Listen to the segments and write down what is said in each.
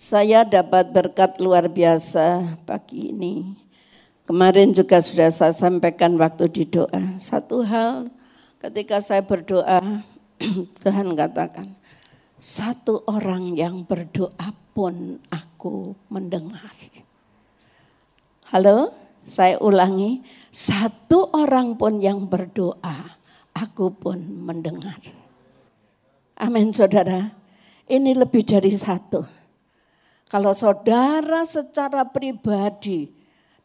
Saya dapat berkat luar biasa pagi ini. Kemarin juga sudah saya sampaikan waktu di doa. Satu hal ketika saya berdoa, Tuhan katakan, satu orang yang berdoa pun aku mendengar. Halo, saya ulangi, satu orang pun yang berdoa, aku pun mendengar. Amin saudara, ini lebih dari satu kalau saudara secara pribadi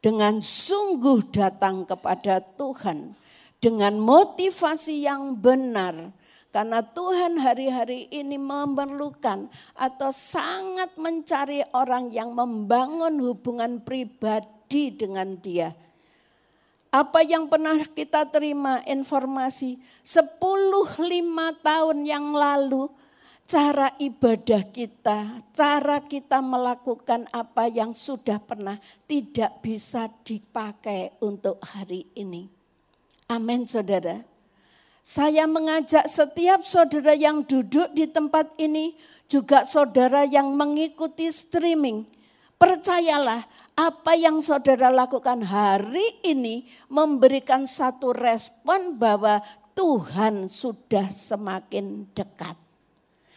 dengan sungguh datang kepada Tuhan dengan motivasi yang benar, karena Tuhan hari-hari ini memerlukan atau sangat mencari orang yang membangun hubungan pribadi dengan Dia. Apa yang pernah kita terima informasi 10 5 tahun yang lalu cara ibadah kita, cara kita melakukan apa yang sudah pernah tidak bisa dipakai untuk hari ini. Amin saudara. Saya mengajak setiap saudara yang duduk di tempat ini, juga saudara yang mengikuti streaming. Percayalah apa yang saudara lakukan hari ini memberikan satu respon bahwa Tuhan sudah semakin dekat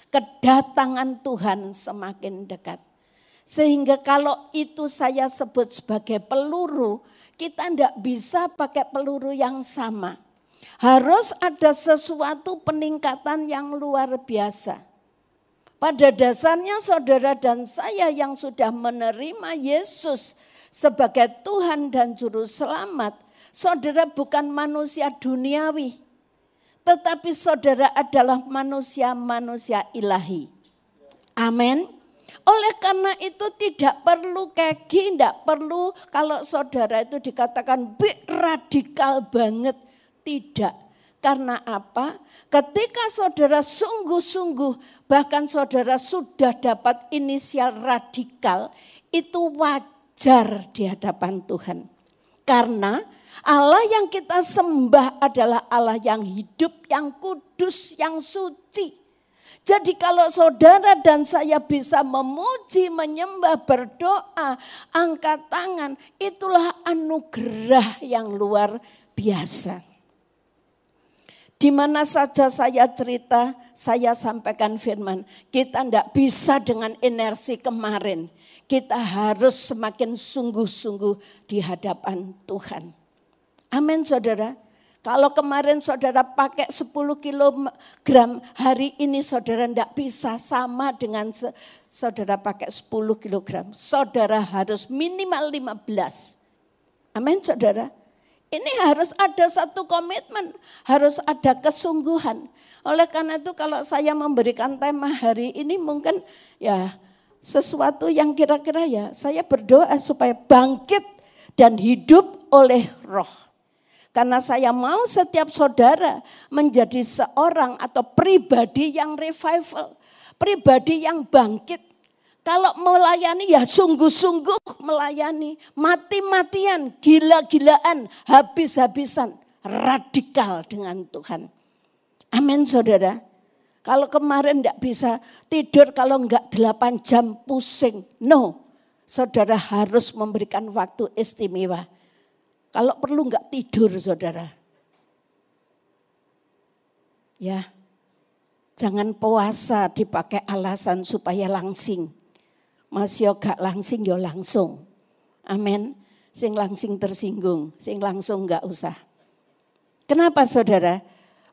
kedatangan Tuhan semakin dekat. Sehingga kalau itu saya sebut sebagai peluru, kita tidak bisa pakai peluru yang sama. Harus ada sesuatu peningkatan yang luar biasa. Pada dasarnya saudara dan saya yang sudah menerima Yesus sebagai Tuhan dan Juru Selamat, saudara bukan manusia duniawi tetapi saudara adalah manusia-manusia ilahi. Amin. Oleh karena itu tidak perlu kegi, tidak perlu kalau saudara itu dikatakan radikal banget. Tidak. Karena apa? Ketika saudara sungguh-sungguh bahkan saudara sudah dapat inisial radikal, itu wajar di hadapan Tuhan. Karena Allah yang kita sembah adalah Allah yang hidup, yang kudus, yang suci. Jadi kalau saudara dan saya bisa memuji, menyembah, berdoa, angkat tangan, itulah anugerah yang luar biasa. Di mana saja saya cerita, saya sampaikan firman. Kita tidak bisa dengan inersi kemarin. Kita harus semakin sungguh-sungguh di hadapan Tuhan. Amin saudara. Kalau kemarin saudara pakai 10 kilogram, hari ini saudara tidak bisa sama dengan saudara pakai 10 kilogram. Saudara harus minimal 15. Amin saudara. Ini harus ada satu komitmen, harus ada kesungguhan. Oleh karena itu kalau saya memberikan tema hari ini mungkin ya sesuatu yang kira-kira ya saya berdoa supaya bangkit dan hidup oleh roh. Karena saya mau setiap saudara menjadi seorang atau pribadi yang revival. Pribadi yang bangkit. Kalau melayani ya sungguh-sungguh melayani. Mati-matian, gila-gilaan, habis-habisan. Radikal dengan Tuhan. Amin saudara. Kalau kemarin tidak bisa tidur kalau enggak 8 jam pusing. No, saudara harus memberikan waktu istimewa kalau perlu enggak tidur saudara. Ya, jangan puasa dipakai alasan supaya langsing. Masih gak langsing ya langsung. Amin. Sing langsing tersinggung, sing langsung enggak usah. Kenapa saudara?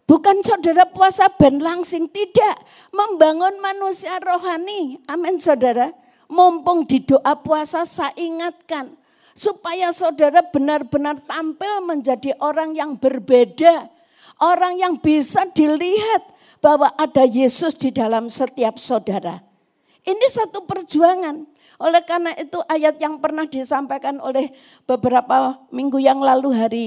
Bukan saudara puasa ben langsing, tidak. Membangun manusia rohani. Amin saudara. Mumpung di doa puasa saya ingatkan supaya saudara benar-benar tampil menjadi orang yang berbeda, orang yang bisa dilihat bahwa ada Yesus di dalam setiap saudara. Ini satu perjuangan. Oleh karena itu ayat yang pernah disampaikan oleh beberapa minggu yang lalu hari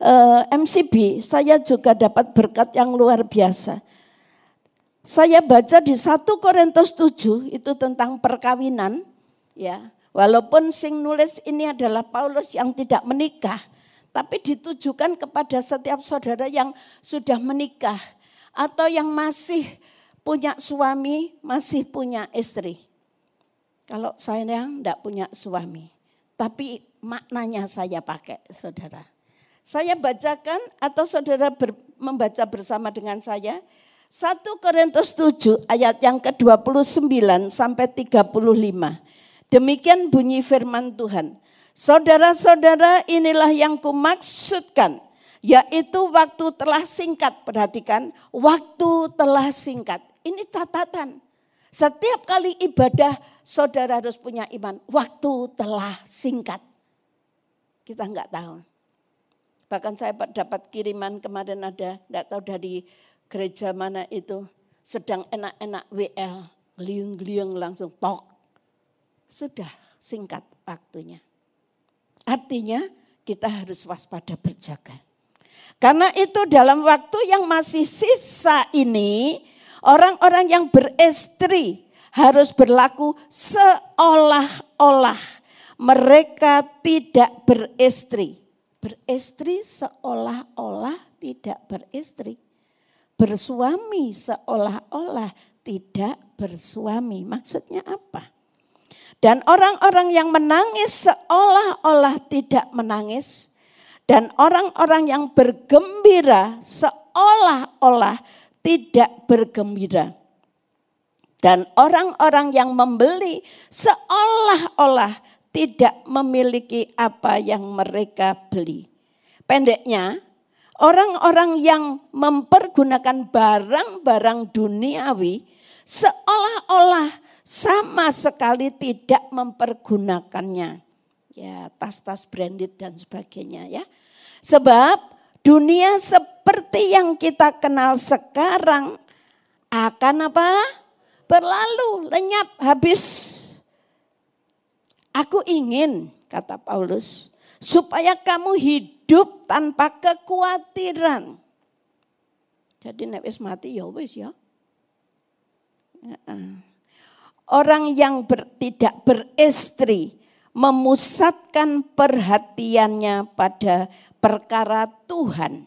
eh, MCB, saya juga dapat berkat yang luar biasa. Saya baca di 1 Korintus 7 itu tentang perkawinan, ya. Walaupun sing nulis ini adalah Paulus yang tidak menikah, tapi ditujukan kepada setiap saudara yang sudah menikah atau yang masih punya suami masih punya istri. Kalau saya yang tidak punya suami. Tapi maknanya saya pakai saudara. Saya bacakan atau saudara ber, membaca bersama dengan saya. 1 Korintus 7 ayat yang ke-29 sampai 35. Demikian bunyi firman Tuhan. Saudara-saudara inilah yang kumaksudkan. Yaitu waktu telah singkat. Perhatikan, waktu telah singkat. Ini catatan. Setiap kali ibadah saudara harus punya iman. Waktu telah singkat. Kita enggak tahu. Bahkan saya dapat kiriman kemarin ada, enggak tahu dari gereja mana itu. Sedang enak-enak WL, geliung-geliung langsung pok. Sudah singkat waktunya. Artinya kita harus waspada berjaga. Karena itu dalam waktu yang masih sisa ini, orang-orang yang beristri harus berlaku seolah-olah mereka tidak beristri. Beristri seolah-olah tidak beristri. Bersuami seolah-olah tidak bersuami. Maksudnya apa? Dan orang-orang yang menangis seolah-olah tidak menangis. Dan orang-orang yang bergembira seolah-olah tidak bergembira. Dan orang-orang yang membeli seolah-olah tidak memiliki apa yang mereka beli. Pendeknya, orang-orang yang mempergunakan barang-barang duniawi seolah-olah sama sekali tidak mempergunakannya. Ya, tas-tas branded dan sebagainya ya. Sebab dunia seperti yang kita kenal sekarang akan apa? Berlalu, lenyap, habis Aku ingin, kata Paulus, supaya kamu hidup tanpa kekhawatiran. Jadi nek mati ya wis ya. Orang yang ber, tidak beristri memusatkan perhatiannya pada perkara Tuhan.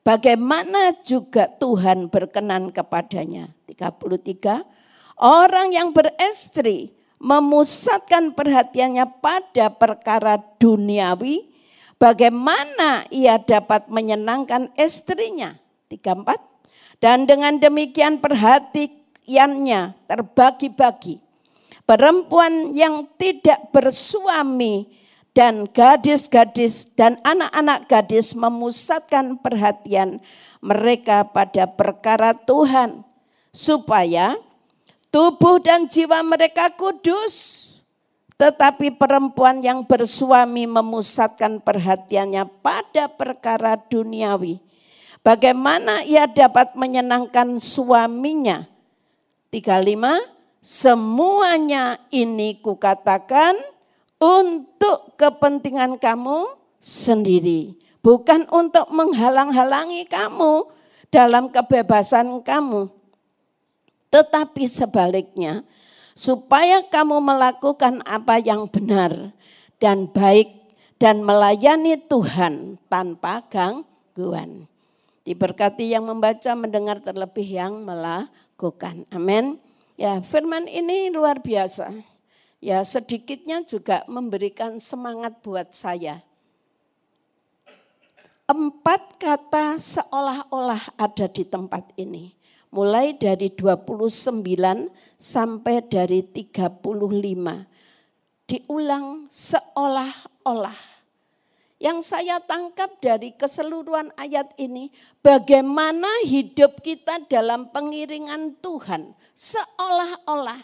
Bagaimana juga Tuhan berkenan kepadanya. 33. Orang yang beristri memusatkan perhatiannya pada perkara duniawi, bagaimana ia dapat menyenangkan istrinya. 34. Dan dengan demikian perhatiannya terbagi-bagi. Perempuan yang tidak bersuami dan gadis-gadis dan anak-anak gadis memusatkan perhatian mereka pada perkara Tuhan supaya Tubuh dan jiwa mereka kudus. Tetapi perempuan yang bersuami memusatkan perhatiannya pada perkara duniawi. Bagaimana ia dapat menyenangkan suaminya? 35. Semuanya ini kukatakan untuk kepentingan kamu sendiri. Bukan untuk menghalang-halangi kamu dalam kebebasan kamu tetapi sebaliknya, supaya kamu melakukan apa yang benar dan baik dan melayani Tuhan tanpa gangguan. Diberkati yang membaca, mendengar terlebih yang melakukan. Amin. Ya, firman ini luar biasa. Ya, sedikitnya juga memberikan semangat buat saya. Empat kata seolah-olah ada di tempat ini mulai dari 29 sampai dari 35. Diulang seolah-olah. Yang saya tangkap dari keseluruhan ayat ini, bagaimana hidup kita dalam pengiringan Tuhan. Seolah-olah.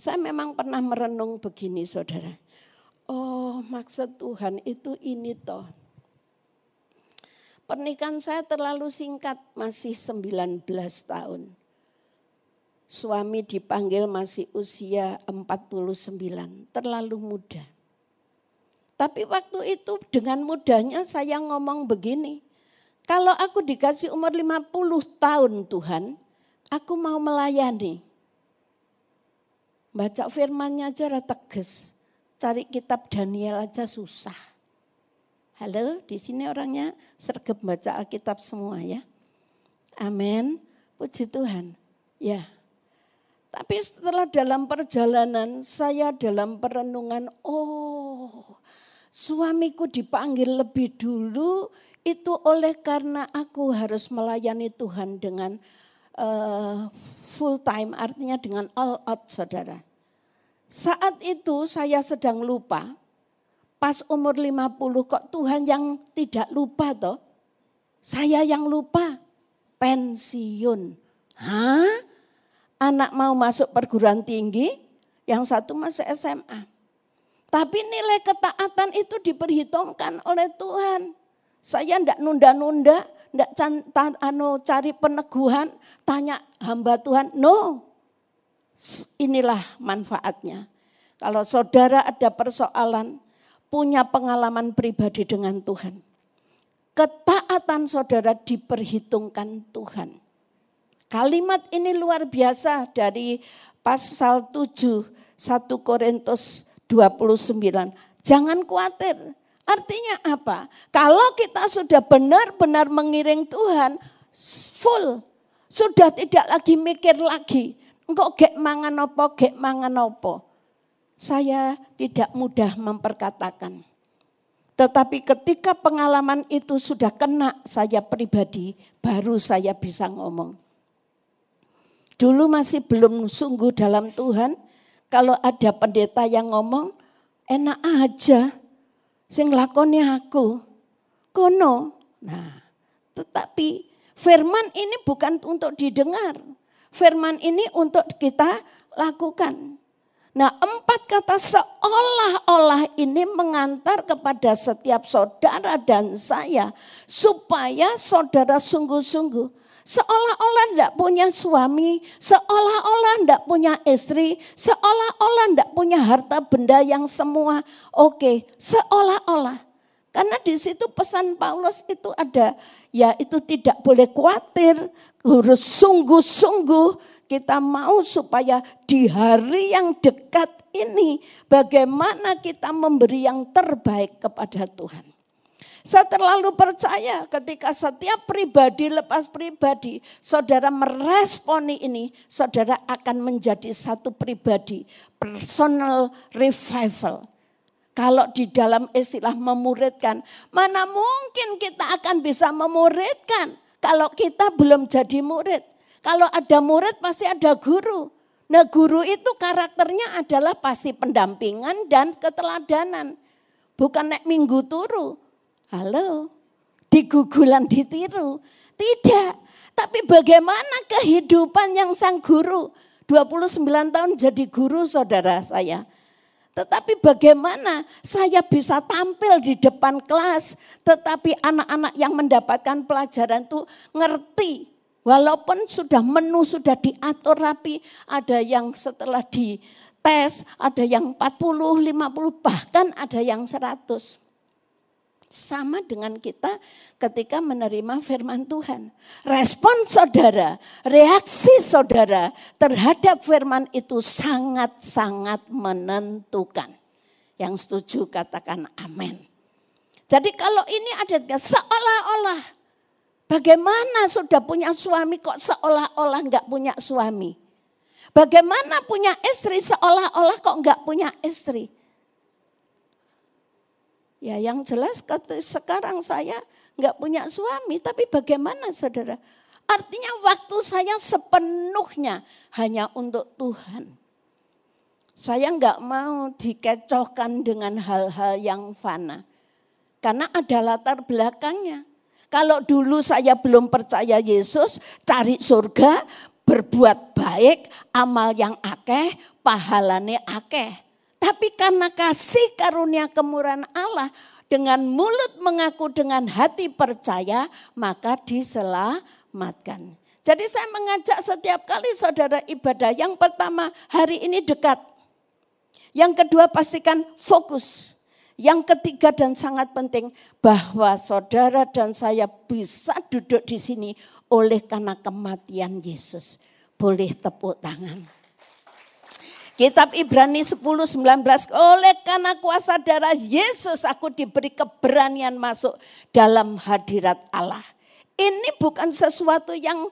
Saya memang pernah merenung begini saudara. Oh maksud Tuhan itu ini toh Pernikahan saya terlalu singkat, masih 19 tahun. Suami dipanggil masih usia 49, terlalu muda. Tapi waktu itu dengan mudahnya saya ngomong begini, kalau aku dikasih umur 50 tahun Tuhan, aku mau melayani. Baca firmannya aja tegas, cari kitab Daniel aja susah. Halo, di sini orangnya sergap baca Alkitab semua ya. Amin. Puji Tuhan. Ya. Tapi setelah dalam perjalanan saya dalam perenungan, oh suamiku dipanggil lebih dulu itu oleh karena aku harus melayani Tuhan dengan uh, full time, artinya dengan all out saudara. Saat itu saya sedang lupa, pas umur 50 kok Tuhan yang tidak lupa toh. Saya yang lupa, pensiun. Hah? Anak mau masuk perguruan tinggi, yang satu masuk SMA. Tapi nilai ketaatan itu diperhitungkan oleh Tuhan. Saya tidak nunda-nunda, tidak anu, cari peneguhan, tanya hamba Tuhan. No, inilah manfaatnya. Kalau saudara ada persoalan, punya pengalaman pribadi dengan Tuhan. Ketaatan saudara diperhitungkan Tuhan. Kalimat ini luar biasa dari pasal 7 1 Korintus 29. Jangan khawatir. Artinya apa? Kalau kita sudah benar-benar mengiring Tuhan, full. Sudah tidak lagi mikir lagi. Engkau gek mangan opo, gek mangan opo. Saya tidak mudah memperkatakan. Tetapi ketika pengalaman itu sudah kena saya pribadi, baru saya bisa ngomong. Dulu masih belum sungguh dalam Tuhan, kalau ada pendeta yang ngomong, enak aja. Sing lakoni aku. Kono. Nah, tetapi firman ini bukan untuk didengar. Firman ini untuk kita lakukan. Nah empat kata seolah-olah ini mengantar kepada setiap saudara dan saya. Supaya saudara sungguh-sungguh. Seolah-olah tidak punya suami, seolah-olah tidak punya istri, seolah-olah tidak punya harta benda yang semua. Oke, seolah-olah. Karena di situ pesan Paulus itu ada, ya itu tidak boleh khawatir, harus sungguh-sungguh kita mau supaya di hari yang dekat ini bagaimana kita memberi yang terbaik kepada Tuhan. Saya terlalu percaya ketika setiap pribadi lepas pribadi, saudara meresponi ini, saudara akan menjadi satu pribadi, personal revival kalau di dalam istilah memuridkan, mana mungkin kita akan bisa memuridkan kalau kita belum jadi murid. Kalau ada murid pasti ada guru. Nah guru itu karakternya adalah pasti pendampingan dan keteladanan. Bukan naik minggu turu. Halo, digugulan ditiru. Tidak, tapi bagaimana kehidupan yang sang guru. 29 tahun jadi guru saudara saya tetapi bagaimana saya bisa tampil di depan kelas, tetapi anak-anak yang mendapatkan pelajaran itu ngerti. Walaupun sudah menu sudah diatur rapi, ada yang setelah di tes, ada yang 40, 50, bahkan ada yang 100. Sama dengan kita ketika menerima firman Tuhan. Respon saudara, reaksi saudara terhadap firman itu sangat-sangat menentukan. Yang setuju katakan amin. Jadi kalau ini ada seolah-olah bagaimana sudah punya suami kok seolah-olah nggak punya suami. Bagaimana punya istri seolah-olah kok nggak punya istri. Ya yang jelas sekarang saya nggak punya suami, tapi bagaimana saudara? Artinya waktu saya sepenuhnya hanya untuk Tuhan. Saya nggak mau dikecohkan dengan hal-hal yang fana. Karena ada latar belakangnya. Kalau dulu saya belum percaya Yesus, cari surga, berbuat baik, amal yang akeh, pahalane akeh. Tapi karena kasih karunia kemurahan Allah, dengan mulut mengaku dengan hati percaya, maka diselamatkan. Jadi saya mengajak setiap kali saudara ibadah. Yang pertama, hari ini dekat. Yang kedua, pastikan fokus. Yang ketiga dan sangat penting bahwa saudara dan saya bisa duduk di sini oleh karena kematian Yesus. Boleh tepuk tangan. Kitab Ibrani 10, 19, oleh karena kuasa darah Yesus aku diberi keberanian masuk dalam hadirat Allah. Ini bukan sesuatu yang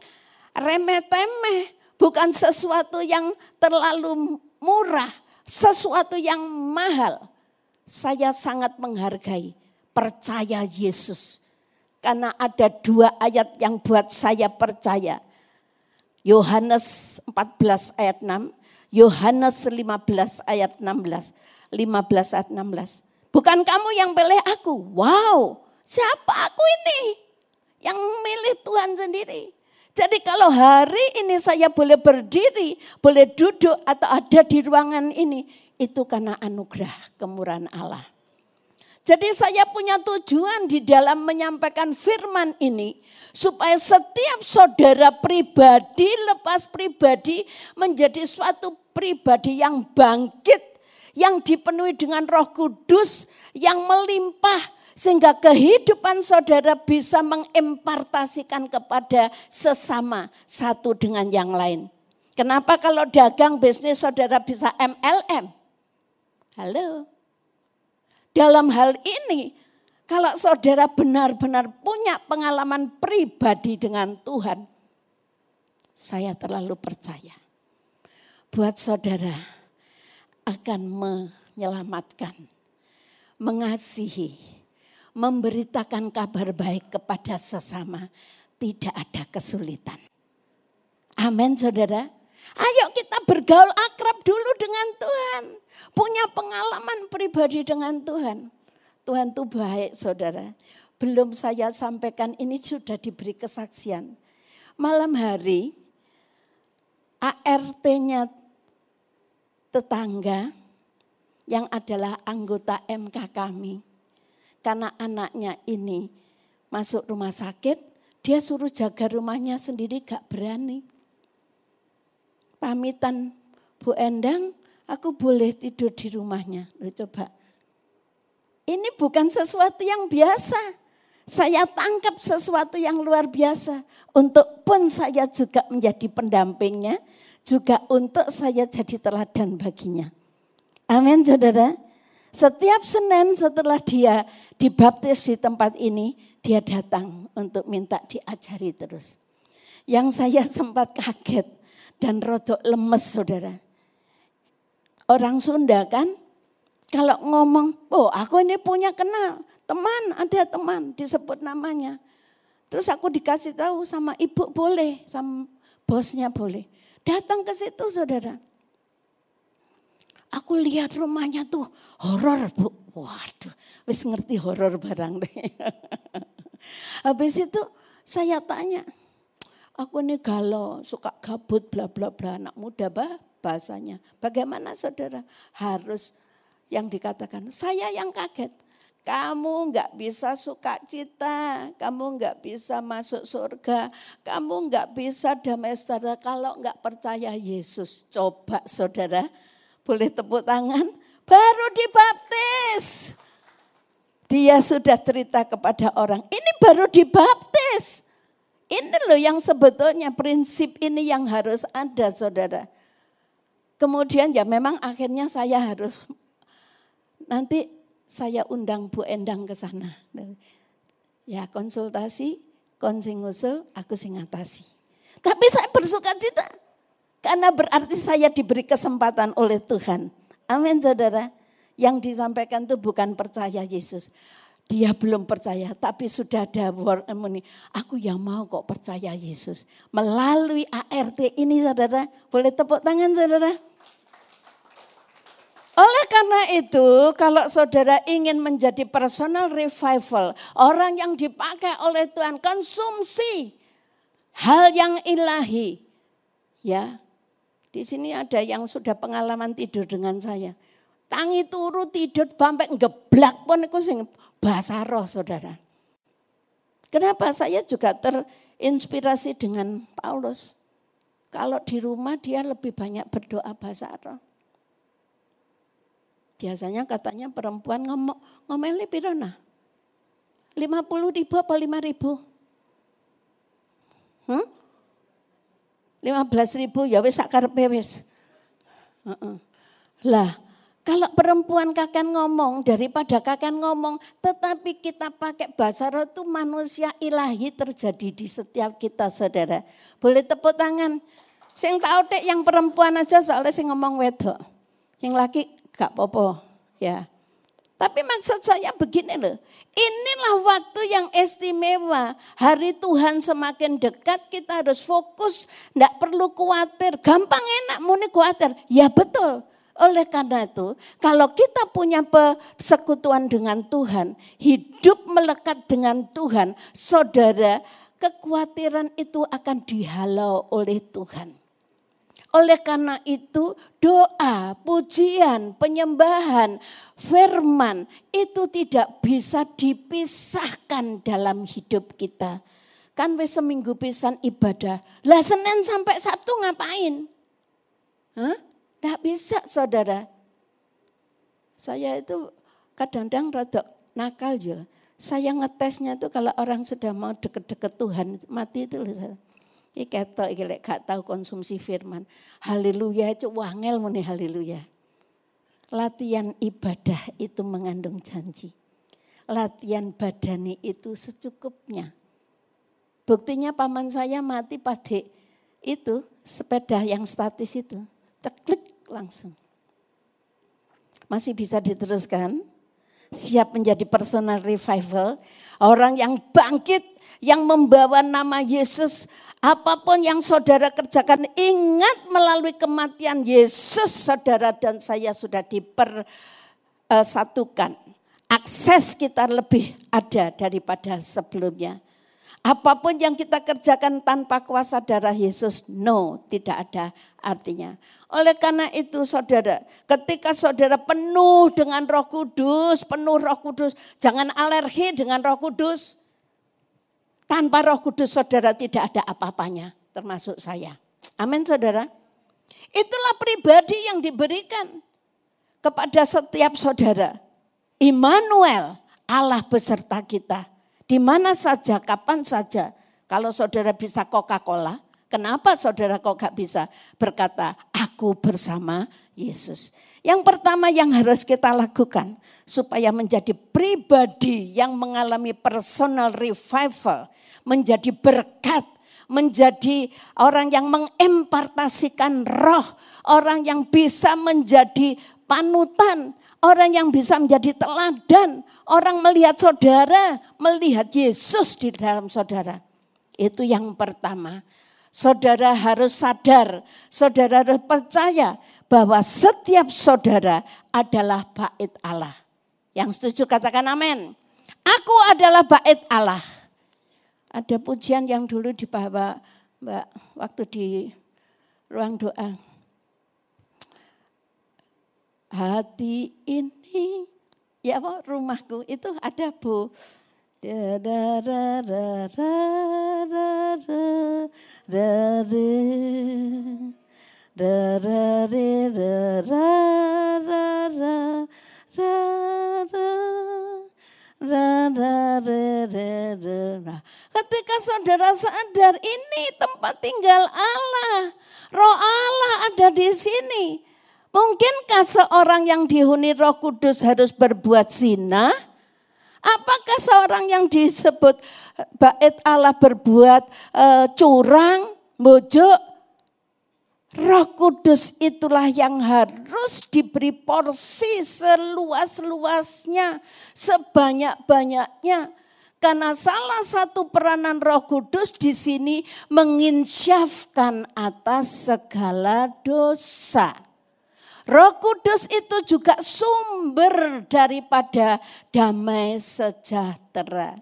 remeh-temeh, bukan sesuatu yang terlalu murah, sesuatu yang mahal. Saya sangat menghargai, percaya Yesus. Karena ada dua ayat yang buat saya percaya. Yohanes 14 ayat 6, Yohanes 15 ayat 16. 15 ayat 16. Bukan kamu yang pilih aku. Wow, siapa aku ini? Yang milih Tuhan sendiri. Jadi kalau hari ini saya boleh berdiri, boleh duduk atau ada di ruangan ini, itu karena anugerah kemurahan Allah. Jadi saya punya tujuan di dalam menyampaikan firman ini supaya setiap saudara pribadi lepas pribadi menjadi suatu pribadi yang bangkit, yang dipenuhi dengan Roh Kudus, yang melimpah sehingga kehidupan saudara bisa mengimpartasikan kepada sesama satu dengan yang lain. Kenapa kalau dagang bisnis saudara bisa MLM? Halo. Dalam hal ini, kalau saudara benar-benar punya pengalaman pribadi dengan Tuhan, saya terlalu percaya. Buat saudara akan menyelamatkan, mengasihi, memberitakan kabar baik kepada sesama, tidak ada kesulitan. Amin saudara. Ayo kita bergaul akrab dulu dengan Tuhan. Punya pengalaman pribadi dengan Tuhan. Tuhan itu baik saudara. Belum saya sampaikan ini sudah diberi kesaksian. Malam hari ART-nya tetangga yang adalah anggota MK kami. Karena anaknya ini masuk rumah sakit, dia suruh jaga rumahnya sendiri gak berani pamitan Bu Endang, aku boleh tidur di rumahnya. Loh, coba. Ini bukan sesuatu yang biasa. Saya tangkap sesuatu yang luar biasa. Untuk pun saya juga menjadi pendampingnya. Juga untuk saya jadi teladan baginya. Amin saudara. Setiap Senin setelah dia dibaptis di tempat ini, dia datang untuk minta diajari terus. Yang saya sempat kaget, dan rodok lemes saudara. Orang Sunda kan kalau ngomong, oh aku ini punya kenal, teman, ada teman, disebut namanya. Terus aku dikasih tahu sama ibu boleh, sama bosnya boleh. Datang ke situ saudara. Aku lihat rumahnya tuh horor bu. Waduh, wis ngerti horor barang deh. Habis itu saya tanya, Aku ini galau, suka gabut, bla bla bla. Anak muda bah, bahasanya. Bagaimana saudara? Harus yang dikatakan, saya yang kaget. Kamu nggak bisa suka cita, kamu nggak bisa masuk surga, kamu nggak bisa damai sejahtera kalau nggak percaya Yesus. Coba saudara, boleh tepuk tangan? Baru dibaptis. Dia sudah cerita kepada orang, ini baru dibaptis. Ini loh yang sebetulnya prinsip ini yang harus ada saudara. Kemudian ya memang akhirnya saya harus nanti saya undang Bu Endang ke sana. Ya konsultasi, konsing usul, aku sing atasi. Tapi saya bersuka cita. Karena berarti saya diberi kesempatan oleh Tuhan. Amin saudara. Yang disampaikan itu bukan percaya Yesus. Dia belum percaya, tapi sudah ada word ini. Aku yang mau kok percaya Yesus. Melalui ART ini saudara, boleh tepuk tangan saudara. Oleh karena itu, kalau saudara ingin menjadi personal revival, orang yang dipakai oleh Tuhan, konsumsi hal yang ilahi. Ya, di sini ada yang sudah pengalaman tidur dengan saya. Tangi turu tidur sampai ngeblak pun itu sing bahasa roh saudara. Kenapa saya juga terinspirasi dengan Paulus. Kalau di rumah dia lebih banyak berdoa bahasa roh. Biasanya katanya perempuan ngomong ngomeli pirona. 50 ribu apa 5 ribu? Hmm? 15 ribu ya wis sakar wis. Uh -uh. Lah, kalau perempuan kakek ngomong daripada kakek ngomong, tetapi kita pakai bahasa roh itu manusia ilahi terjadi di setiap kita saudara. Boleh tepuk tangan. Sing tahu dek yang perempuan aja soalnya sing ngomong wedok. Yang laki gak popo, ya. Tapi maksud saya begini loh, inilah waktu yang istimewa. Hari Tuhan semakin dekat kita harus fokus, tidak perlu khawatir. Gampang enak muni khawatir, ya betul. Oleh karena itu, kalau kita punya persekutuan dengan Tuhan, hidup melekat dengan Tuhan, saudara, kekhawatiran itu akan dihalau oleh Tuhan. Oleh karena itu doa, pujian, penyembahan, firman itu tidak bisa dipisahkan dalam hidup kita. Kan wis seminggu pisan ibadah. Lah Senin sampai Sabtu ngapain? Hah? Tidak bisa saudara. Saya itu kadang-kadang rada nakal ya. Saya ngetesnya itu kalau orang sudah mau deket-deket Tuhan, mati itu loh saudara Iki ketok lek gak tahu konsumsi firman. Haleluya itu wangel muni haleluya. Latihan ibadah itu mengandung janji. Latihan badani itu secukupnya. Buktinya paman saya mati pas di itu sepeda yang statis itu. Ceklik langsung. Masih bisa diteruskan? Siap menjadi personal revival. Orang yang bangkit, yang membawa nama Yesus Apa pun yang saudara kerjakan, ingat melalui kematian Yesus, saudara dan saya sudah dipersatukan. Akses kita lebih ada daripada sebelumnya. Apa pun yang kita kerjakan tanpa kuasa darah Yesus, no, tidak ada artinya. Oleh karena itu saudara, ketika saudara penuh dengan roh kudus, penuh roh kudus, jangan alergi dengan roh kudus. Tanpa roh kudus saudara tidak ada apa-apanya termasuk saya. Amin saudara. Itulah pribadi yang diberikan kepada setiap saudara. Immanuel, Allah beserta kita. Di mana saja, kapan saja. Kalau saudara bisa Coca-Cola, kenapa saudara kok gak bisa berkata, aku bersama Yesus. Yang pertama yang harus kita lakukan, supaya menjadi pribadi yang mengalami personal revival, menjadi berkat, menjadi orang yang mengempartasikan roh, orang yang bisa menjadi panutan, orang yang bisa menjadi teladan, orang melihat saudara, melihat Yesus di dalam saudara. Itu yang pertama. Saudara harus sadar, saudara harus percaya bahwa setiap saudara adalah bait Allah. Yang setuju katakan amin. Aku adalah bait Allah. Ada pujian yang dulu dibawa Mbak waktu di ruang doa. Hati ini ya apa rumahku itu ada Bu. Da Nah, ketika saudara sadar ini tempat tinggal Allah, roh Allah ada di sini. Mungkinkah seorang yang dihuni roh kudus harus berbuat zina? Apakah seorang yang disebut bait Allah berbuat uh, curang, bojok, Roh Kudus itulah yang harus diberi porsi seluas-luasnya, sebanyak-banyaknya. Karena salah satu peranan Roh Kudus di sini menginsyafkan atas segala dosa. Roh Kudus itu juga sumber daripada damai sejahtera.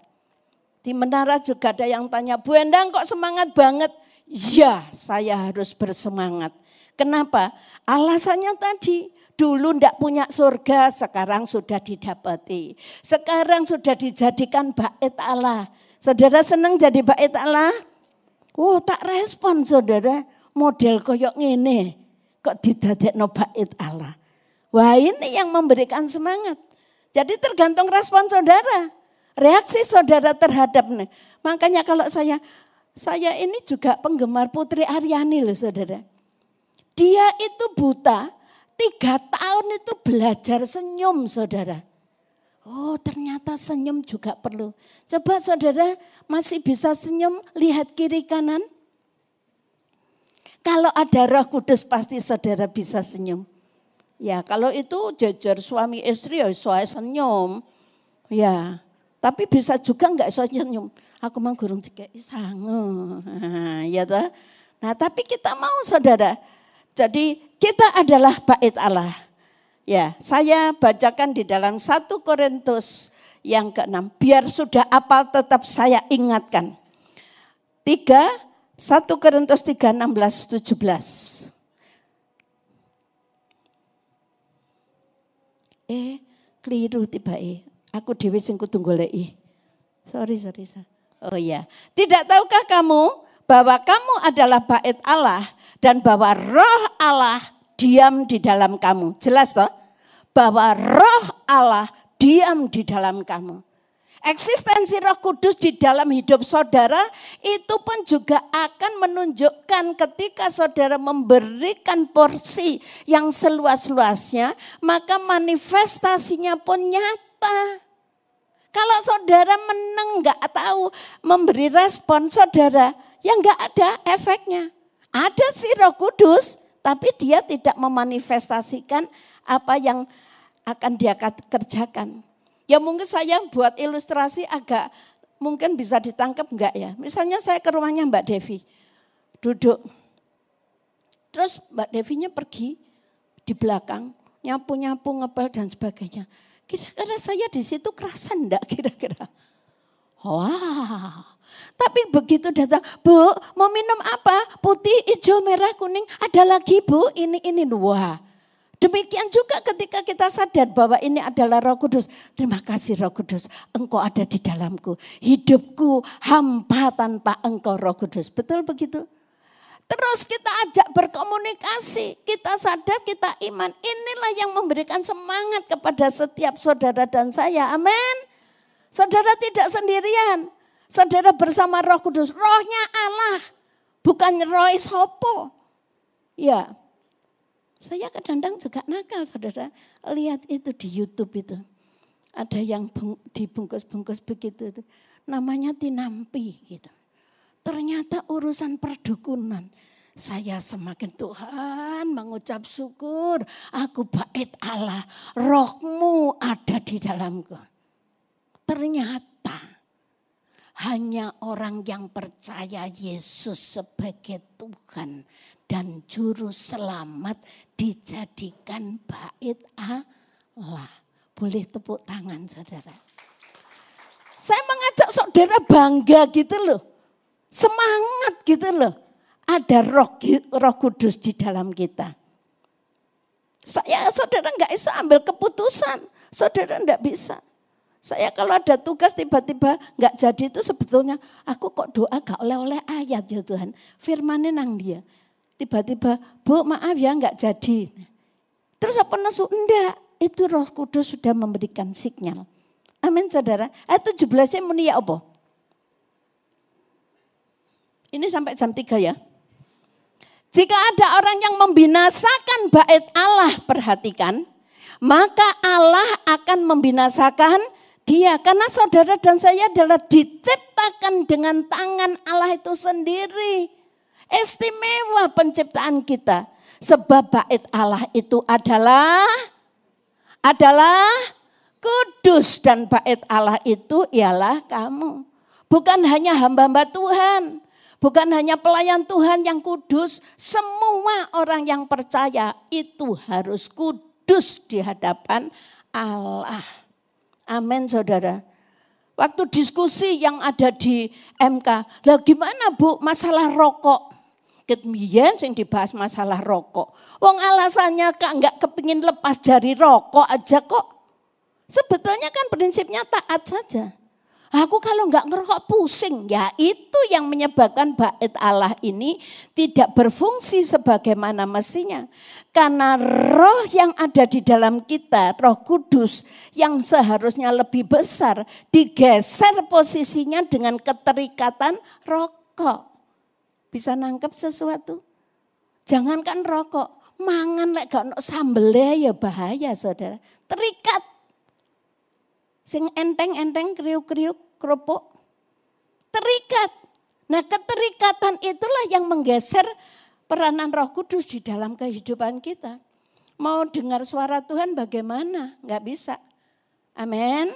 Di menara juga ada yang tanya, Bu Endang kok semangat banget? ya saya harus bersemangat. Kenapa? Alasannya tadi, dulu ndak punya surga, sekarang sudah didapati. Sekarang sudah dijadikan bait Allah. Saudara senang jadi bait Allah? Oh tak respon saudara, model koyok ngene kok didadekno bait Allah. Wah ini yang memberikan semangat. Jadi tergantung respon saudara. Reaksi saudara terhadap Makanya kalau saya saya ini juga penggemar Putri Aryani loh saudara. Dia itu buta, tiga tahun itu belajar senyum saudara. Oh ternyata senyum juga perlu. Coba saudara masih bisa senyum, lihat kiri kanan. Kalau ada roh kudus pasti saudara bisa senyum. Ya kalau itu jajar suami istri ya saya senyum. Ya tapi bisa juga enggak saya senyum. Aku mau gurung tiga. Nah, ya toh. Nah tapi kita mau saudara. Jadi kita adalah bait Allah. Ya saya bacakan di dalam satu Korintus yang keenam. Biar sudah apal tetap saya ingatkan. Tiga, satu Korintus 3, 16, 17. Eh, keliru tiba eh. Aku dewi sing kudu goleki. Sorry, sorry, sorry. Oh iya. Tidak tahukah kamu bahwa kamu adalah bait Allah dan bahwa roh Allah diam di dalam kamu. Jelas toh? Bahwa roh Allah diam di dalam kamu. Eksistensi Roh Kudus di dalam hidup saudara itu pun juga akan menunjukkan ketika saudara memberikan porsi yang seluas-luasnya, maka manifestasinya pun nyata. Kalau saudara meneng nggak tahu memberi respon saudara, ya nggak ada efeknya. Ada sih Roh Kudus, tapi dia tidak memanifestasikan apa yang akan dia kerjakan. Ya mungkin saya buat ilustrasi agak mungkin bisa ditangkap enggak ya. Misalnya saya ke rumahnya Mbak Devi, duduk. Terus Mbak Devinya pergi di belakang, nyapu-nyapu, ngepel dan sebagainya. Kira-kira saya di situ kerasan enggak kira-kira? Wah, tapi begitu datang, Bu, mau minum apa? Putih, hijau, merah, kuning. Ada lagi Bu, ini, ini. Wah, Demikian juga ketika kita sadar bahwa ini adalah roh kudus. Terima kasih roh kudus, engkau ada di dalamku. Hidupku hampa tanpa engkau roh kudus. Betul begitu? Terus kita ajak berkomunikasi, kita sadar, kita iman. Inilah yang memberikan semangat kepada setiap saudara dan saya. Amin. Saudara tidak sendirian. Saudara bersama roh kudus. Rohnya Allah. Bukan roh sopo. Ya, saya kadang-kadang juga nakal saudara. Lihat itu di Youtube itu. Ada yang dibungkus-bungkus begitu. Itu. Namanya tinampi gitu. Ternyata urusan perdukunan. Saya semakin Tuhan mengucap syukur. Aku bait Allah. Rohmu ada di dalamku. Ternyata hanya orang yang percaya Yesus sebagai Tuhan dan juru selamat dijadikan bait Allah. Boleh tepuk tangan saudara. Saya mengajak saudara bangga gitu loh. Semangat gitu loh. Ada roh, roh kudus di dalam kita. Saya saudara nggak bisa ambil keputusan. Saudara nggak bisa. Saya kalau ada tugas tiba-tiba nggak jadi itu sebetulnya aku kok doa gak oleh-oleh ayat ya Tuhan. Firmannya nang dia tiba-tiba, Bu maaf ya nggak jadi. Terus apa nesu? Enggak, itu roh kudus sudah memberikan sinyal. Amin saudara. Ayat 17 muni ya apa? Ini sampai jam 3 ya. Jika ada orang yang membinasakan bait Allah, perhatikan, maka Allah akan membinasakan dia. Karena saudara dan saya adalah diciptakan dengan tangan Allah itu sendiri. Istimewa penciptaan kita. Sebab bait Allah itu adalah adalah kudus dan bait Allah itu ialah kamu. Bukan hanya hamba-hamba Tuhan, bukan hanya pelayan Tuhan yang kudus, semua orang yang percaya itu harus kudus di hadapan Allah. Amin Saudara. Waktu diskusi yang ada di MK, lah gimana Bu masalah rokok? Ketmian sing dibahas masalah rokok. Wong alasannya kak nggak kepingin lepas dari rokok aja kok. Sebetulnya kan prinsipnya taat saja. Aku kalau nggak ngerokok pusing, ya itu yang menyebabkan bait Allah ini tidak berfungsi sebagaimana mestinya. Karena roh yang ada di dalam kita, roh kudus yang seharusnya lebih besar, digeser posisinya dengan keterikatan rokok. Bisa nangkep sesuatu? Jangankan rokok, mangan lek gak ono sambelnya ya bahaya saudara. Terikat. Sing enteng-enteng kriuk-kriuk kerupuk. Terikat. Nah keterikatan itulah yang menggeser peranan roh kudus di dalam kehidupan kita. Mau dengar suara Tuhan bagaimana? Enggak bisa. Amin.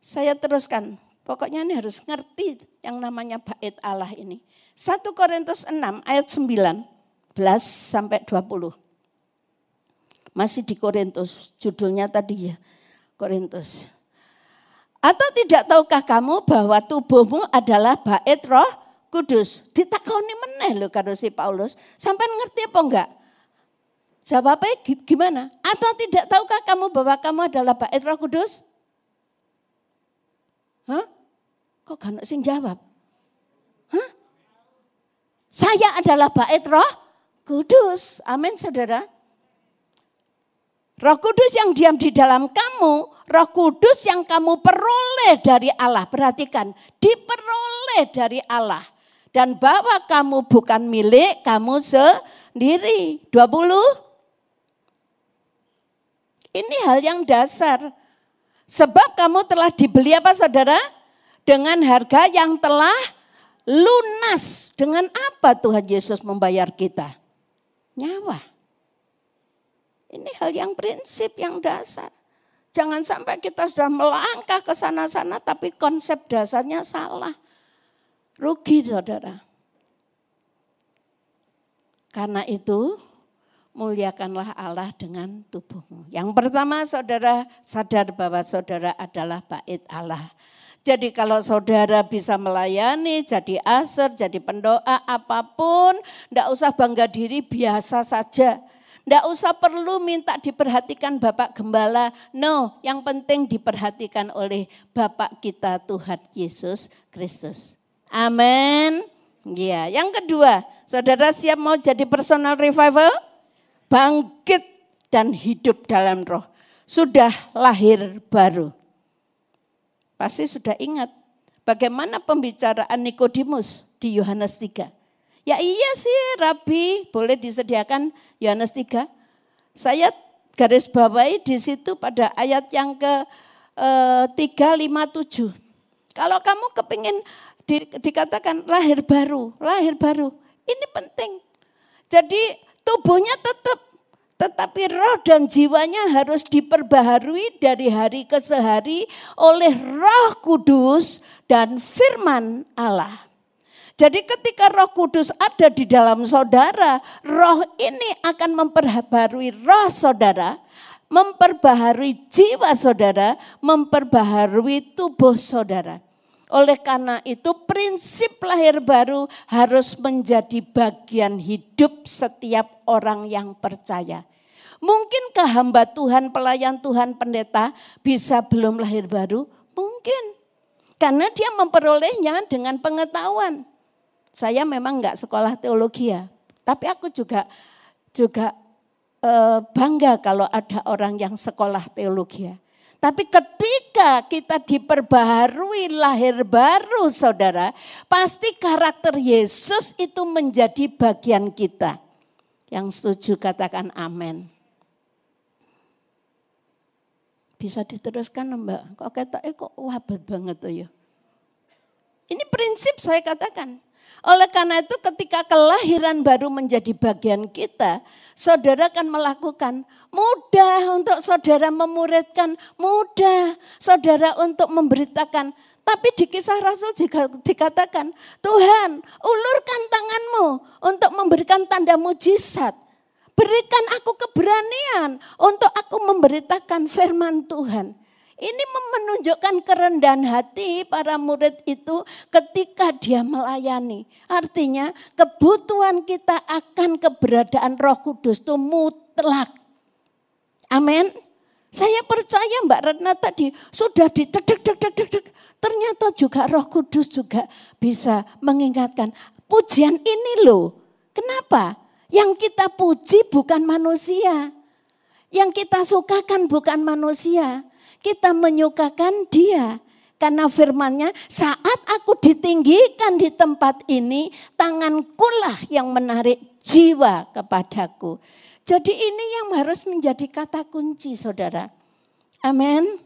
Saya teruskan. Pokoknya ini harus ngerti yang namanya bait Allah ini. 1 Korintus 6 ayat 19 sampai 20. Masih di Korintus, judulnya tadi ya, Korintus. Atau tidak tahukah kamu bahwa tubuhmu adalah bait roh kudus? Ditakoni meneh loh karo si Paulus. Sampai ngerti apa enggak? Jawabnya gimana? Atau tidak tahukah kamu bahwa kamu adalah bait roh kudus? Hah? Kok gak sing jawab? Hah? Saya adalah bait roh kudus. Amin saudara. Roh Kudus yang diam di dalam kamu, Roh Kudus yang kamu peroleh dari Allah. Perhatikan, diperoleh dari Allah. Dan bahwa kamu bukan milik kamu sendiri. 20. Ini hal yang dasar. Sebab kamu telah dibeli apa saudara? Dengan harga yang telah lunas. Dengan apa Tuhan Yesus membayar kita? Nyawa. Ini hal yang prinsip, yang dasar. Jangan sampai kita sudah melangkah ke sana-sana tapi konsep dasarnya salah. Rugi saudara. Karena itu muliakanlah Allah dengan tubuhmu. Yang pertama saudara sadar bahwa saudara adalah bait Allah. Jadi kalau saudara bisa melayani, jadi aser, jadi pendoa, apa pun, tidak usah bangga diri, biasa saja. Tidak usah perlu minta diperhatikan Bapak Gembala. No, yang penting diperhatikan oleh Bapak kita Tuhan Yesus Kristus. Amin. Ya, yang kedua, saudara siap mau jadi personal revival? Bangkit dan hidup dalam roh. Sudah lahir baru. Pasti sudah ingat bagaimana pembicaraan Nikodemus di Yohanes 3. Ya iya sih Rabi, boleh disediakan Yohanes 3. Saya garis bawahi di situ pada ayat yang ke eh, 357. Kalau kamu kepingin di, dikatakan lahir baru, lahir baru, ini penting. Jadi tubuhnya tetap, tetapi roh dan jiwanya harus diperbaharui dari hari ke sehari oleh roh kudus dan firman Allah. Jadi ketika roh kudus ada di dalam saudara, roh ini akan memperbaharui roh saudara, memperbaharui jiwa saudara, memperbaharui tubuh saudara. Oleh karena itu prinsip lahir baru harus menjadi bagian hidup setiap orang yang percaya. Mungkinkah hamba Tuhan, pelayan Tuhan, pendeta bisa belum lahir baru? Mungkin. Karena dia memperolehnya dengan pengetahuan. Saya memang nggak sekolah teologi ya, tapi aku juga juga e, bangga kalau ada orang yang sekolah teologi ya. Tapi ketika kita diperbaharui lahir baru saudara, pasti karakter Yesus itu menjadi bagian kita. Yang setuju katakan amin. Bisa diteruskan mbak, kok kata eh kok wabat banget tuh ya. Ini prinsip saya katakan. Oleh karena itu ketika kelahiran baru menjadi bagian kita, saudara akan melakukan mudah untuk saudara memuridkan, mudah saudara untuk memberitakan. Tapi di kisah Rasul jika dikatakan, Tuhan ulurkan tanganmu untuk memberikan tanda mujizat. Berikan aku keberanian untuk aku memberitakan firman Tuhan. Ini menunjukkan kerendahan hati para murid itu ketika dia melayani. Artinya kebutuhan kita akan keberadaan roh kudus itu mutlak. Amin. Saya percaya Mbak Retna tadi sudah ditedek dek dek dek. Ternyata juga roh kudus juga bisa mengingatkan. Pujian ini loh. Kenapa? Yang kita puji bukan manusia. Yang kita sukakan bukan manusia kita menyukakan dia. Karena firmannya saat aku ditinggikan di tempat ini, tangankulah yang menarik jiwa kepadaku. Jadi ini yang harus menjadi kata kunci saudara. Amin.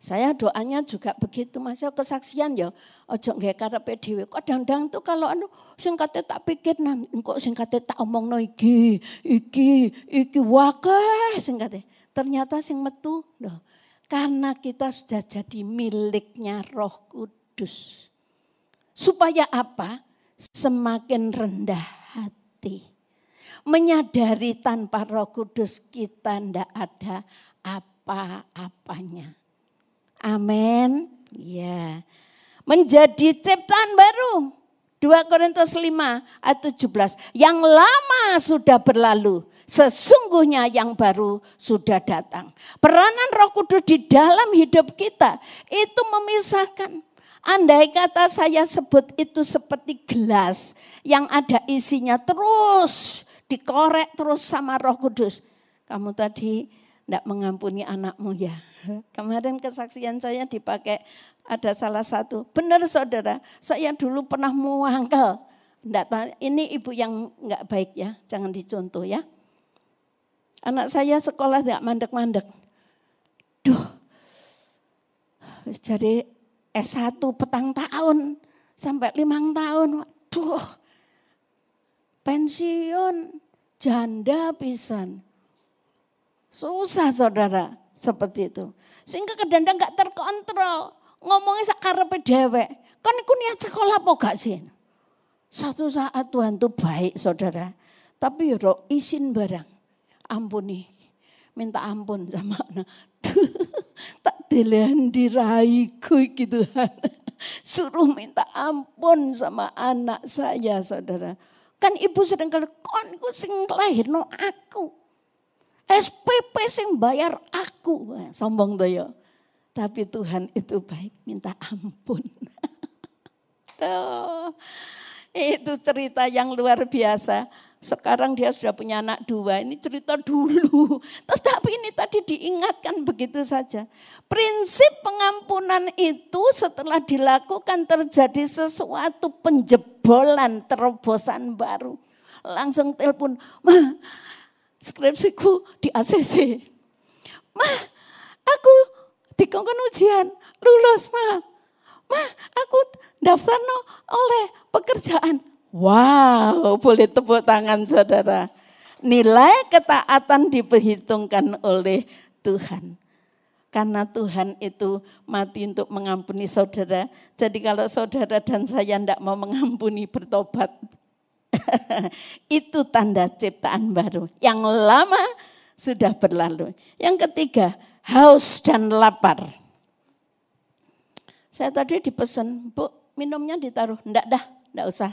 Saya doanya juga begitu, masa kesaksian ya. Ojo nggak karepe dhewe. Kadang-kadang tuh kalau anu sing kate tak pikir nang kok sing kate tak omongno iki, iki, iki wakeh sing kate. Ternyata sing metu loh. Karena kita sudah jadi miliknya Roh Kudus. Supaya apa? Semakin rendah hati. Menyadari tanpa Roh Kudus kita ndak ada apa-apanya. Amin. Ya. Menjadi ciptaan baru. 2 Korintus 5 ayat 17. Yang lama sudah berlalu. Sesungguhnya yang baru sudah datang. Peranan roh kudus di dalam hidup kita itu memisahkan. Andai kata saya sebut itu seperti gelas yang ada isinya terus dikorek terus sama roh kudus. Kamu tadi tidak mengampuni anakmu ya. Kemarin kesaksian saya dipakai ada salah satu. Benar saudara, saya dulu pernah muangkel. Nggak, ini ibu yang nggak baik ya, jangan dicontoh ya. Anak saya sekolah tidak mandek-mandek. Duh, jadi S1 petang tahun sampai limang tahun. Duh, pensiun janda pisan Susah saudara seperti itu. Sehingga kadang-kadang gak terkontrol. Ngomongnya sakarepe dewek. Kan iku niat sekolah apa gak sih? Satu saat Tuhan itu baik saudara. Tapi ya izin barang. Ampuni. Minta ampun sama anak. tak dilihan diraiku gitu. Suruh minta ampun sama anak saya saudara. Kan ibu sedang kalau kon sing lahir no aku. SPP sing bayar aku. Sombong tuh ya. Tapi Tuhan itu baik, minta ampun. itu cerita yang luar biasa. Sekarang dia sudah punya anak dua, ini cerita dulu. Tetapi ini tadi diingatkan begitu saja. Prinsip pengampunan itu setelah dilakukan terjadi sesuatu penjebolan, terobosan baru. Langsung telepon, skripsiku di ACC. Ma, aku dikongkon ujian, lulus ma. Ma, aku daftar no oleh pekerjaan. Wow, boleh tepuk tangan saudara. Nilai ketaatan diperhitungkan oleh Tuhan. Karena Tuhan itu mati untuk mengampuni saudara. Jadi kalau saudara dan saya tidak mau mengampuni bertobat, itu tanda ciptaan baru. Yang lama sudah berlalu. Yang ketiga, haus dan lapar. Saya tadi dipesan, Bu, minumnya ditaruh. Enggak dah, enggak usah.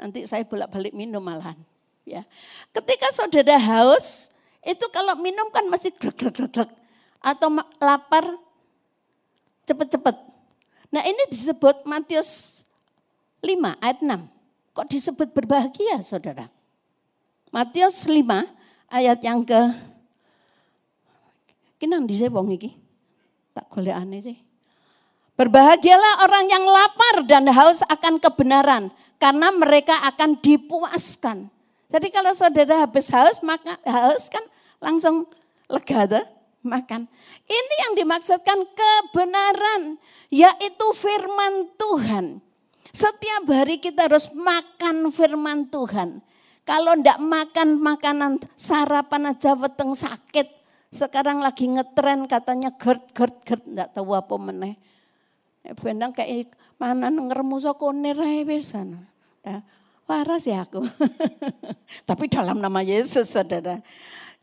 Nanti saya bolak-balik minum malahan. Ya. Ketika saudara haus, itu kalau minum kan masih grek grek grek atau lapar cepet-cepet. Nah, ini disebut Matius 5 ayat 6. Kok disebut berbahagia saudara? Matius 5 ayat yang ke Kinang di wong iki. Tak boleh aneh sih. Berbahagialah orang yang lapar dan haus akan kebenaran karena mereka akan dipuaskan. Jadi kalau saudara habis haus maka haus kan langsung lega tuh makan. Ini yang dimaksudkan kebenaran yaitu firman Tuhan. Setiap hari kita harus makan firman Tuhan. Kalau ndak makan makanan sarapan aja weteng sakit. Sekarang lagi ngetren katanya gerd gerd gerd ndak tahu apa meneh. Eh, Bendang kayak mana ngermuso konir ae pisan. Waras ya aku. Tapi dalam nama Yesus saudara.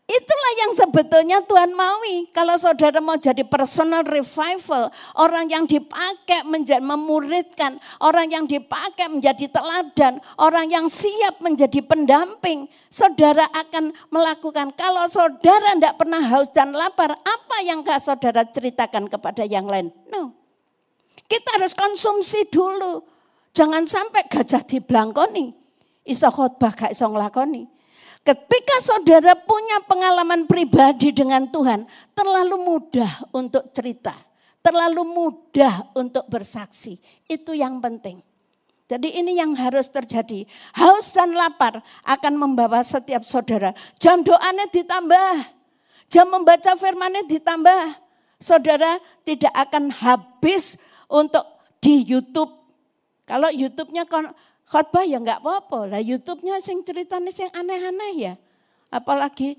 Itulah yang sebetulnya Tuhan maui. Kalau saudara mau jadi personal revival, orang yang dipakai menjadi memuridkan, orang yang dipakai menjadi teladan, orang yang siap menjadi pendamping, saudara akan melakukan. Kalau saudara tidak pernah haus dan lapar, apa yang gak saudara ceritakan kepada yang lain? No. Kita harus konsumsi dulu. Jangan sampai gajah di belangkoni. Iso khotbah gak iso ngelakoni. Ketika saudara punya pengalaman pribadi dengan Tuhan, terlalu mudah untuk cerita, terlalu mudah untuk bersaksi. Itu yang penting. Jadi ini yang harus terjadi. Haus dan lapar akan membawa setiap saudara. Jam doanya ditambah. Jam membaca firmannya ditambah. Saudara tidak akan habis untuk di YouTube. Kalau YouTube-nya khotbah ya enggak apa-apa. Lah YouTube-nya sing ceritanya sing aneh-aneh ya. Apalagi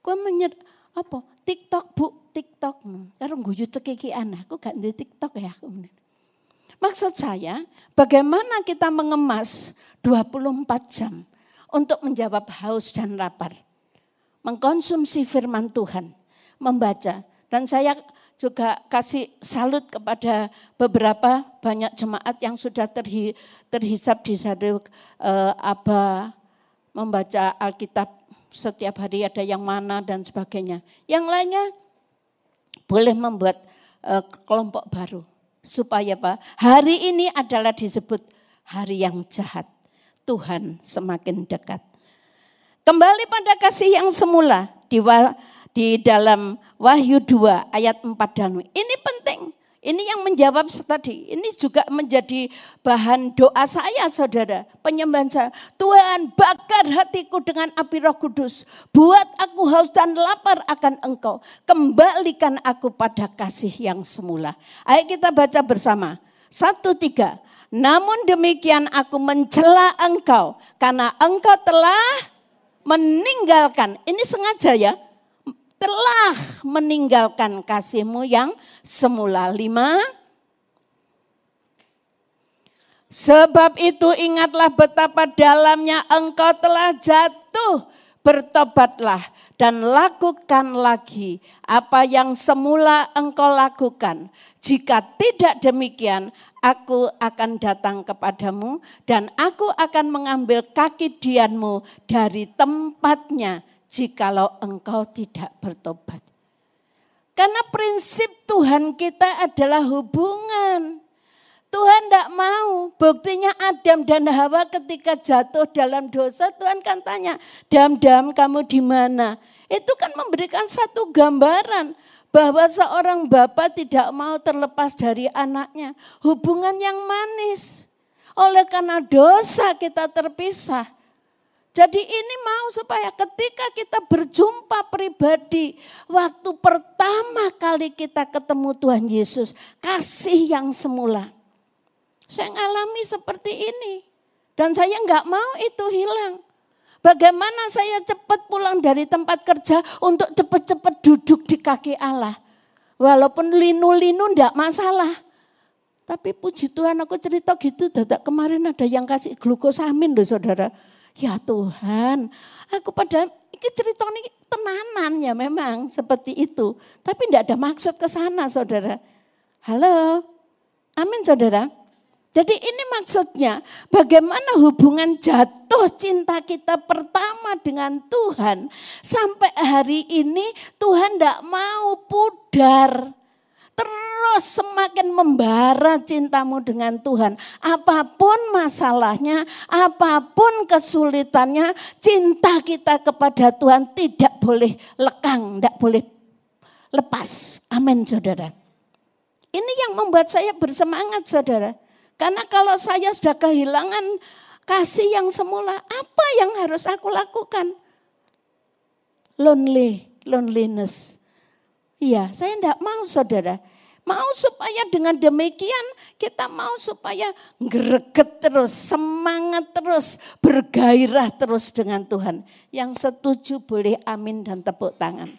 gue menyet apa TikTok bu TikTok. Karo guyu cekiki anak, aku gak di TikTok ya. Maksud saya, bagaimana kita mengemas 24 jam untuk menjawab haus dan lapar. Mengkonsumsi firman Tuhan, membaca. Dan saya juga kasih salut kepada beberapa banyak jemaat yang sudah terhi, terhisap di saduk uh, Aba membaca Alkitab setiap hari ada yang mana dan sebagainya. Yang lainnya boleh membuat uh, kelompok baru supaya Pak hari ini adalah disebut hari yang jahat. Tuhan semakin dekat. Kembali pada kasih yang semula di di dalam Wahyu 2 ayat 4 dan ini penting. Ini yang menjawab tadi. Ini juga menjadi bahan doa saya saudara. Penyembahan saya. Tuhan bakar hatiku dengan api roh kudus. Buat aku haus dan lapar akan engkau. Kembalikan aku pada kasih yang semula. Ayo kita baca bersama. Satu tiga. Namun demikian aku mencela engkau. Karena engkau telah meninggalkan. Ini sengaja ya telah meninggalkan kasihmu yang semula. Lima. Sebab itu ingatlah betapa dalamnya engkau telah jatuh. Bertobatlah dan lakukan lagi apa yang semula engkau lakukan. Jika tidak demikian, aku akan datang kepadamu dan aku akan mengambil kaki dianmu dari tempatnya jikalau engkau tidak bertobat. Karena prinsip Tuhan kita adalah hubungan. Tuhan tidak mau. Buktinya Adam dan Hawa ketika jatuh dalam dosa, Tuhan kan tanya, Dam-dam kamu di mana? Itu kan memberikan satu gambaran bahwa seorang bapak tidak mau terlepas dari anaknya. Hubungan yang manis. Oleh karena dosa kita terpisah. Jadi ini mau supaya ketika kita berjumpa pribadi, waktu pertama kali kita ketemu Tuhan Yesus, kasih yang semula. Saya ngalami seperti ini. Dan saya nggak mau itu hilang. Bagaimana saya cepat pulang dari tempat kerja untuk cepat-cepat duduk di kaki Allah. Walaupun linu-linu enggak masalah. Tapi puji Tuhan aku cerita gitu, dadak kemarin ada yang kasih glukosamin loh saudara Ya Tuhan, aku pada ini cerita ini tenanan ya memang seperti itu. Tapi tidak ada maksud ke sana saudara. Halo, amin saudara. Jadi ini maksudnya bagaimana hubungan jatuh cinta kita pertama dengan Tuhan. Sampai hari ini Tuhan tidak mau pudar terus semakin membara cintamu dengan Tuhan. Apa pun masalahnya, apa pun kesulitannya, cinta kita kepada Tuhan tidak boleh lekang, tidak boleh lepas. Amin saudara. Ini yang membuat saya bersemangat saudara. Karena kalau saya sudah kehilangan kasih yang semula, apa yang harus aku lakukan? Lonely, loneliness. Iya, saya tidak mau saudara. Mau supaya dengan demikian kita mau supaya greget terus, semangat terus, bergairah terus dengan Tuhan. Yang setuju boleh amin dan tepuk tangan.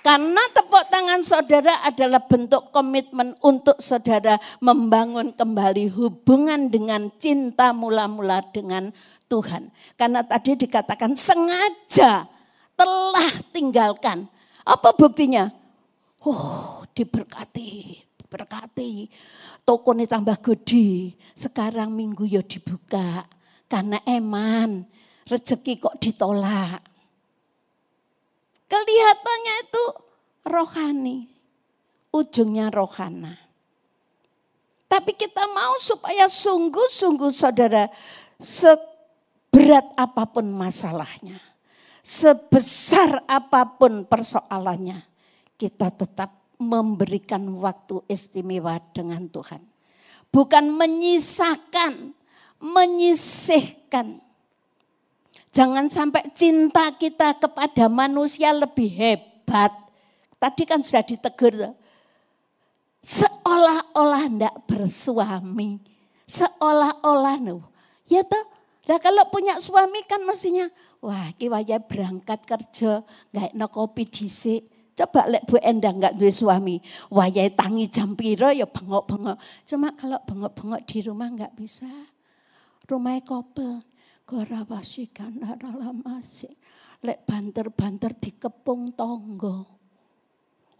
Karena tepuk tangan saudara adalah bentuk komitmen untuk saudara membangun kembali hubungan dengan cinta mula-mula dengan Tuhan. Karena tadi dikatakan sengaja telah tinggalkan. Apa buktinya? Oh, diberkati, berkati. Ini tambah gede. Sekarang minggu ya dibuka. Karena eman, rezeki kok ditolak. Kelihatannya itu rohani. Ujungnya rohana. Tapi kita mau supaya sungguh-sungguh saudara, seberat apa pun masalahnya, sebesar apa pun persoalannya, kita tetap memberikan waktu istimewa dengan Tuhan. Bukan menyisakan, menyisihkan. Jangan sampai cinta kita kepada manusia lebih hebat Tadi kan sudah ditegur. Seolah-olah ndak bersuami. Seolah-olah. Ya toh, nah kalau punya suami kan mestinya, wah kiwaya berangkat kerja, nggak no kopi dhisik. Coba lek Bu Endang nggak duwe suami, wayai tangi jam piro ya bengok-bengok. Cuma kalau bengok-bengok di rumah nggak bisa. Rumahnya kopel, gora wasikan lama sih. Lek banter-banter di kepung tonggo.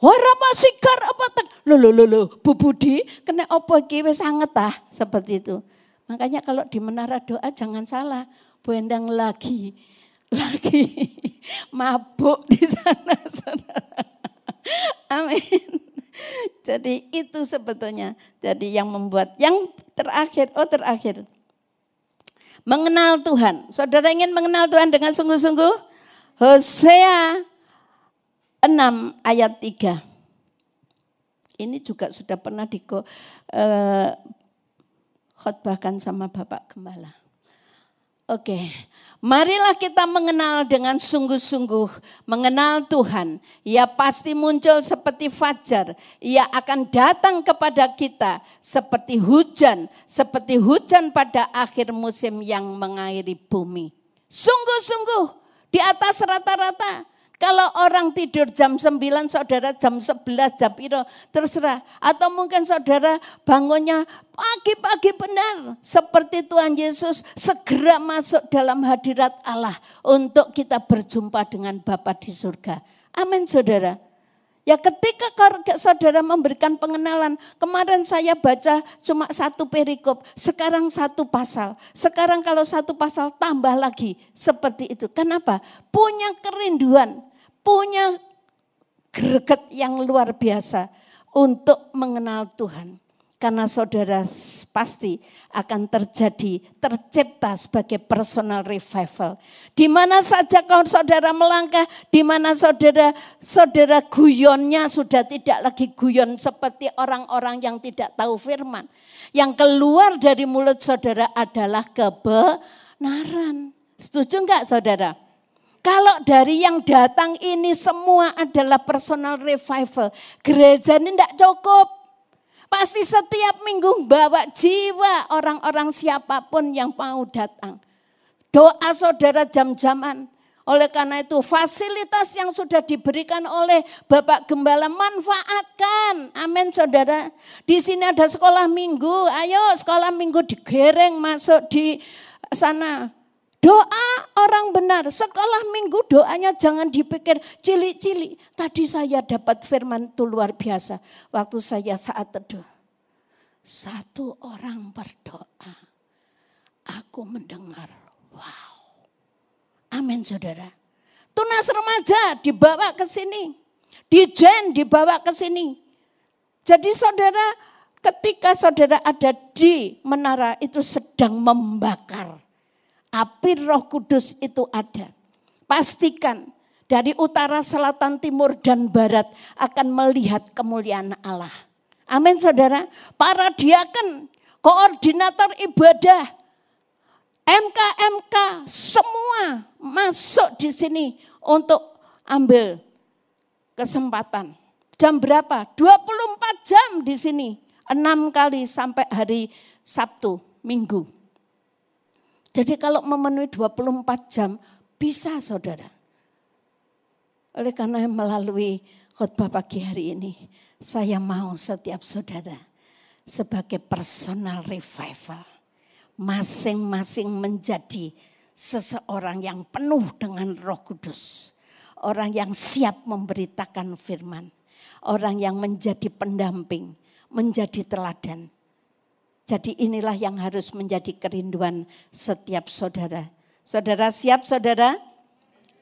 Ora masikar apa tak? Lho lho lho lho, Bu Budi kena apa iki wis ah seperti itu. Makanya kalau di menara doa jangan salah. Bu Endang lagi lagi mabuk di sana saudara. Amin. Jadi itu sebetulnya jadi yang membuat yang terakhir oh terakhir mengenal Tuhan. Saudara ingin mengenal Tuhan dengan sungguh-sungguh? Hosea 6 ayat 3. Ini juga sudah pernah di uh, khotbahkan sama Bapak Gembala. Oke, marilah kita mengenal dengan sungguh-sungguh, mengenal Tuhan. Ia pasti muncul seperti fajar. Ia akan datang kepada kita seperti hujan, seperti hujan pada akhir musim yang mengairi bumi. Sungguh-sungguh di atas rata-rata kalau orang tidur jam 9, saudara jam 11, jam piro, terserah. Atau mungkin saudara bangunnya pagi-pagi benar. Seperti Tuhan Yesus segera masuk dalam hadirat Allah untuk kita berjumpa dengan Bapa di surga. Amin saudara. Ya ketika saudara memberikan pengenalan, kemarin saya baca cuma satu perikop, sekarang satu pasal. Sekarang kalau satu pasal tambah lagi seperti itu. Kenapa? Punya kerinduan punya greget yang luar biasa untuk mengenal Tuhan. Karena saudara pasti akan terjadi, tercipta sebagai personal revival. Di mana saja kau saudara melangkah, di mana saudara saudara guyonnya sudah tidak lagi guyon seperti orang-orang yang tidak tahu firman. Yang keluar dari mulut saudara adalah kebenaran. Setuju enggak saudara? Kalau dari yang datang ini semua adalah personal revival, gereja ini tidak cukup. Pasti setiap minggu bawa jiwa orang-orang siapa pun yang mau datang. Doa saudara jam-jaman. Oleh karena itu fasilitas yang sudah diberikan oleh Bapak Gembala manfaatkan. Amin saudara. Di sini ada sekolah minggu. Ayo sekolah minggu digereng masuk di sana. Doa orang benar, sekolah minggu doanya jangan dipikir cilik-cilik. Tadi saya dapat firman itu luar biasa. Waktu saya saat teduh. Satu orang berdoa. Aku mendengar. Wow. Amin saudara. Tunas remaja dibawa ke sini. Dijen dibawa ke sini. Jadi saudara ketika saudara ada di menara itu sedang membakar api roh kudus itu ada. Pastikan dari utara, selatan, timur, dan barat akan melihat kemuliaan Allah. Amin saudara. Para diaken, koordinator ibadah, MK-MK semua masuk di sini untuk ambil kesempatan. Jam berapa? 24 jam di sini. Enam kali sampai hari Sabtu, Minggu. Jadi kalau memenuhi 24 jam bisa saudara. Oleh karena melalui khutbah pagi hari ini, saya mau setiap saudara sebagai personal revival. Masing-masing menjadi seseorang yang penuh dengan roh kudus. Orang yang siap memberitakan firman. Orang yang menjadi pendamping, menjadi teladan jadi inilah yang harus menjadi kerinduan setiap saudara. Saudara siap saudara?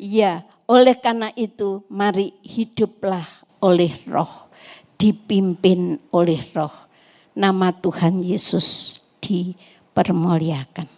Iya, oleh karena itu mari hiduplah oleh roh. Dipimpin oleh roh. Nama Tuhan Yesus dipermuliakan.